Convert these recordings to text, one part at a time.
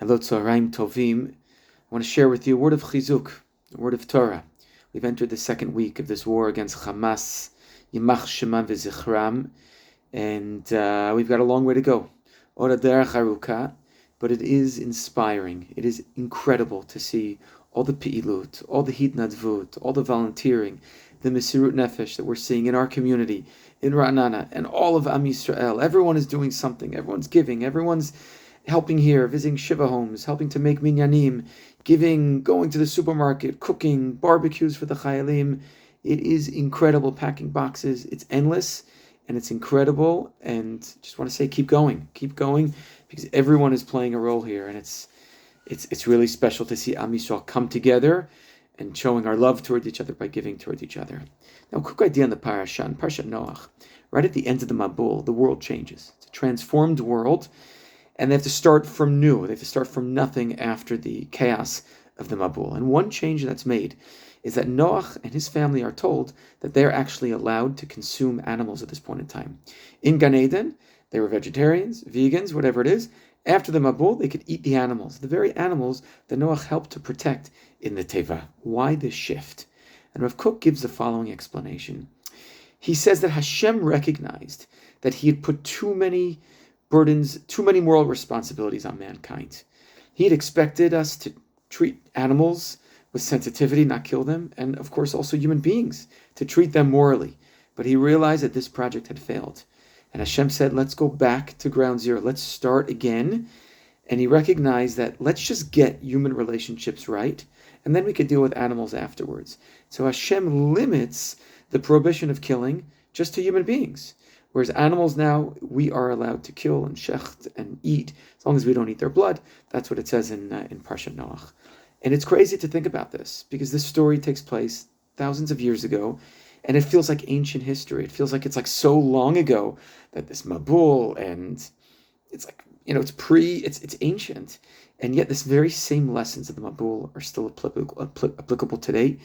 Hello, Tzoraim Tovim. I want to share with you a word of chizuk, a word of Torah. We've entered the second week of this war against Hamas, Yimach Shema v'Zichram, and uh, we've got a long way to go. Ora derech haruka, but it is inspiring. It is incredible to see all the pi'ilut, all the hitnadvut, all the volunteering, the mesirut nefesh that we're seeing in our community, in Ra'anana, and all of Am Yisrael. Everyone is doing something. Everyone's giving. Everyone's helping here, visiting Shiva homes, helping to make minyanim, giving, going to the supermarket, cooking, barbecues for the chayalim. It is incredible, packing boxes. It's endless and it's incredible. And just want to say, keep going, keep going, because everyone is playing a role here, and it's it's it's really special to see Am come together and showing our love towards each other by giving towards each other. Now, quick idea on the parasha, in Parshat Noach, right at the end of the Mabul, the world changes. It's a transformed world and they have to start from new. They have to start from nothing after the chaos of the Mabul. And one change that's made is that Noach and his family are told that they're actually allowed to consume animals at this point in time. In Gan Eden, they were vegetarians, vegans, whatever it is. After the Mabul, they could eat the animals, the very animals that Noach helped to protect in the Teva. Why this shift? And Rav Kook gives the following explanation. He says that Hashem recognized that he had put too many burdens too many moral responsibilities on mankind. He had expected us to treat animals with sensitivity, not kill them, and of course also human beings, to treat them morally. But he realized that this project had failed. And Hashem said, let's go back to ground zero. Let's start again. And he recognized that let's just get human relationships right, and then we could deal with animals afterwards. So Hashem limits the prohibition of killing just to human beings. Whereas animals now, we are allowed to kill and shecht and eat as long as we don't eat their blood. That's what it says in uh, in Parshat Noach. And it's crazy to think about this because this story takes place thousands of years ago, and it feels like ancient history. It feels like it's like so long ago that this Mabul and it's like you know it's pre it's it's ancient, and yet this very same lessons of the Mabul are still applicable, applicable today.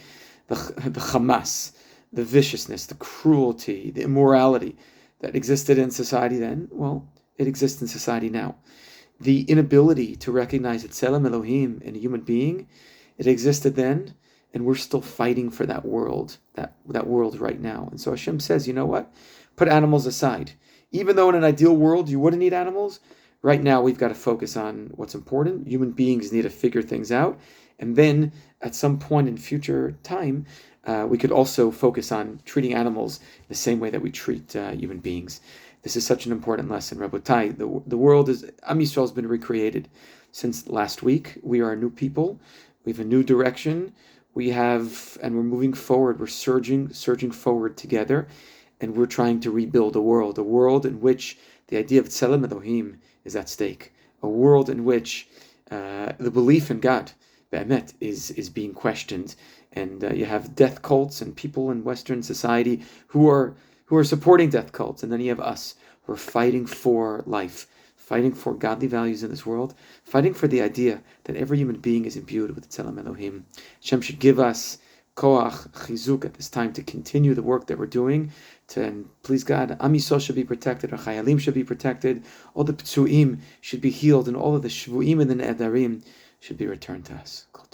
The the Hamas, the viciousness, the cruelty, the immorality that existed in society then, well, it exists in society now. The inability to recognize Tselem Elohim in a human being, it existed then, and we're still fighting for that world, that, that world right now. And so Hashem says, you know what? Put animals aside. Even though in an ideal world you wouldn't need animals, right now we've got to focus on what's important. Human beings need to figure things out. And then at some point in future time, uh, we could also focus on treating animals the same way that we treat uh, human beings. This is such an important lesson, Rabotai. The, the world is, Am Yisrael has been recreated since last week. We are a new people. We have a new direction. We have, and we're moving forward. We're surging, surging forward together, and we're trying to rebuild a world, a world in which the idea of Tselem Elohim is at stake, a world in which uh, the belief in God, Be'emet, is, is being questioned and uh, you have death cults and people in Western society who are who are supporting death cults, and then you have us who are fighting for life, fighting for godly values in this world, fighting for the idea that every human being is imbued with the Tzelem Elohim. Hashem should give us koach, chizuk at this time to continue the work that we're doing. To, and please God, Am Yisrael should be protected, our chayalim should be protected, all the ptsuim should be healed, and all of the shvuim and the ne'edarim should be returned to us. Kol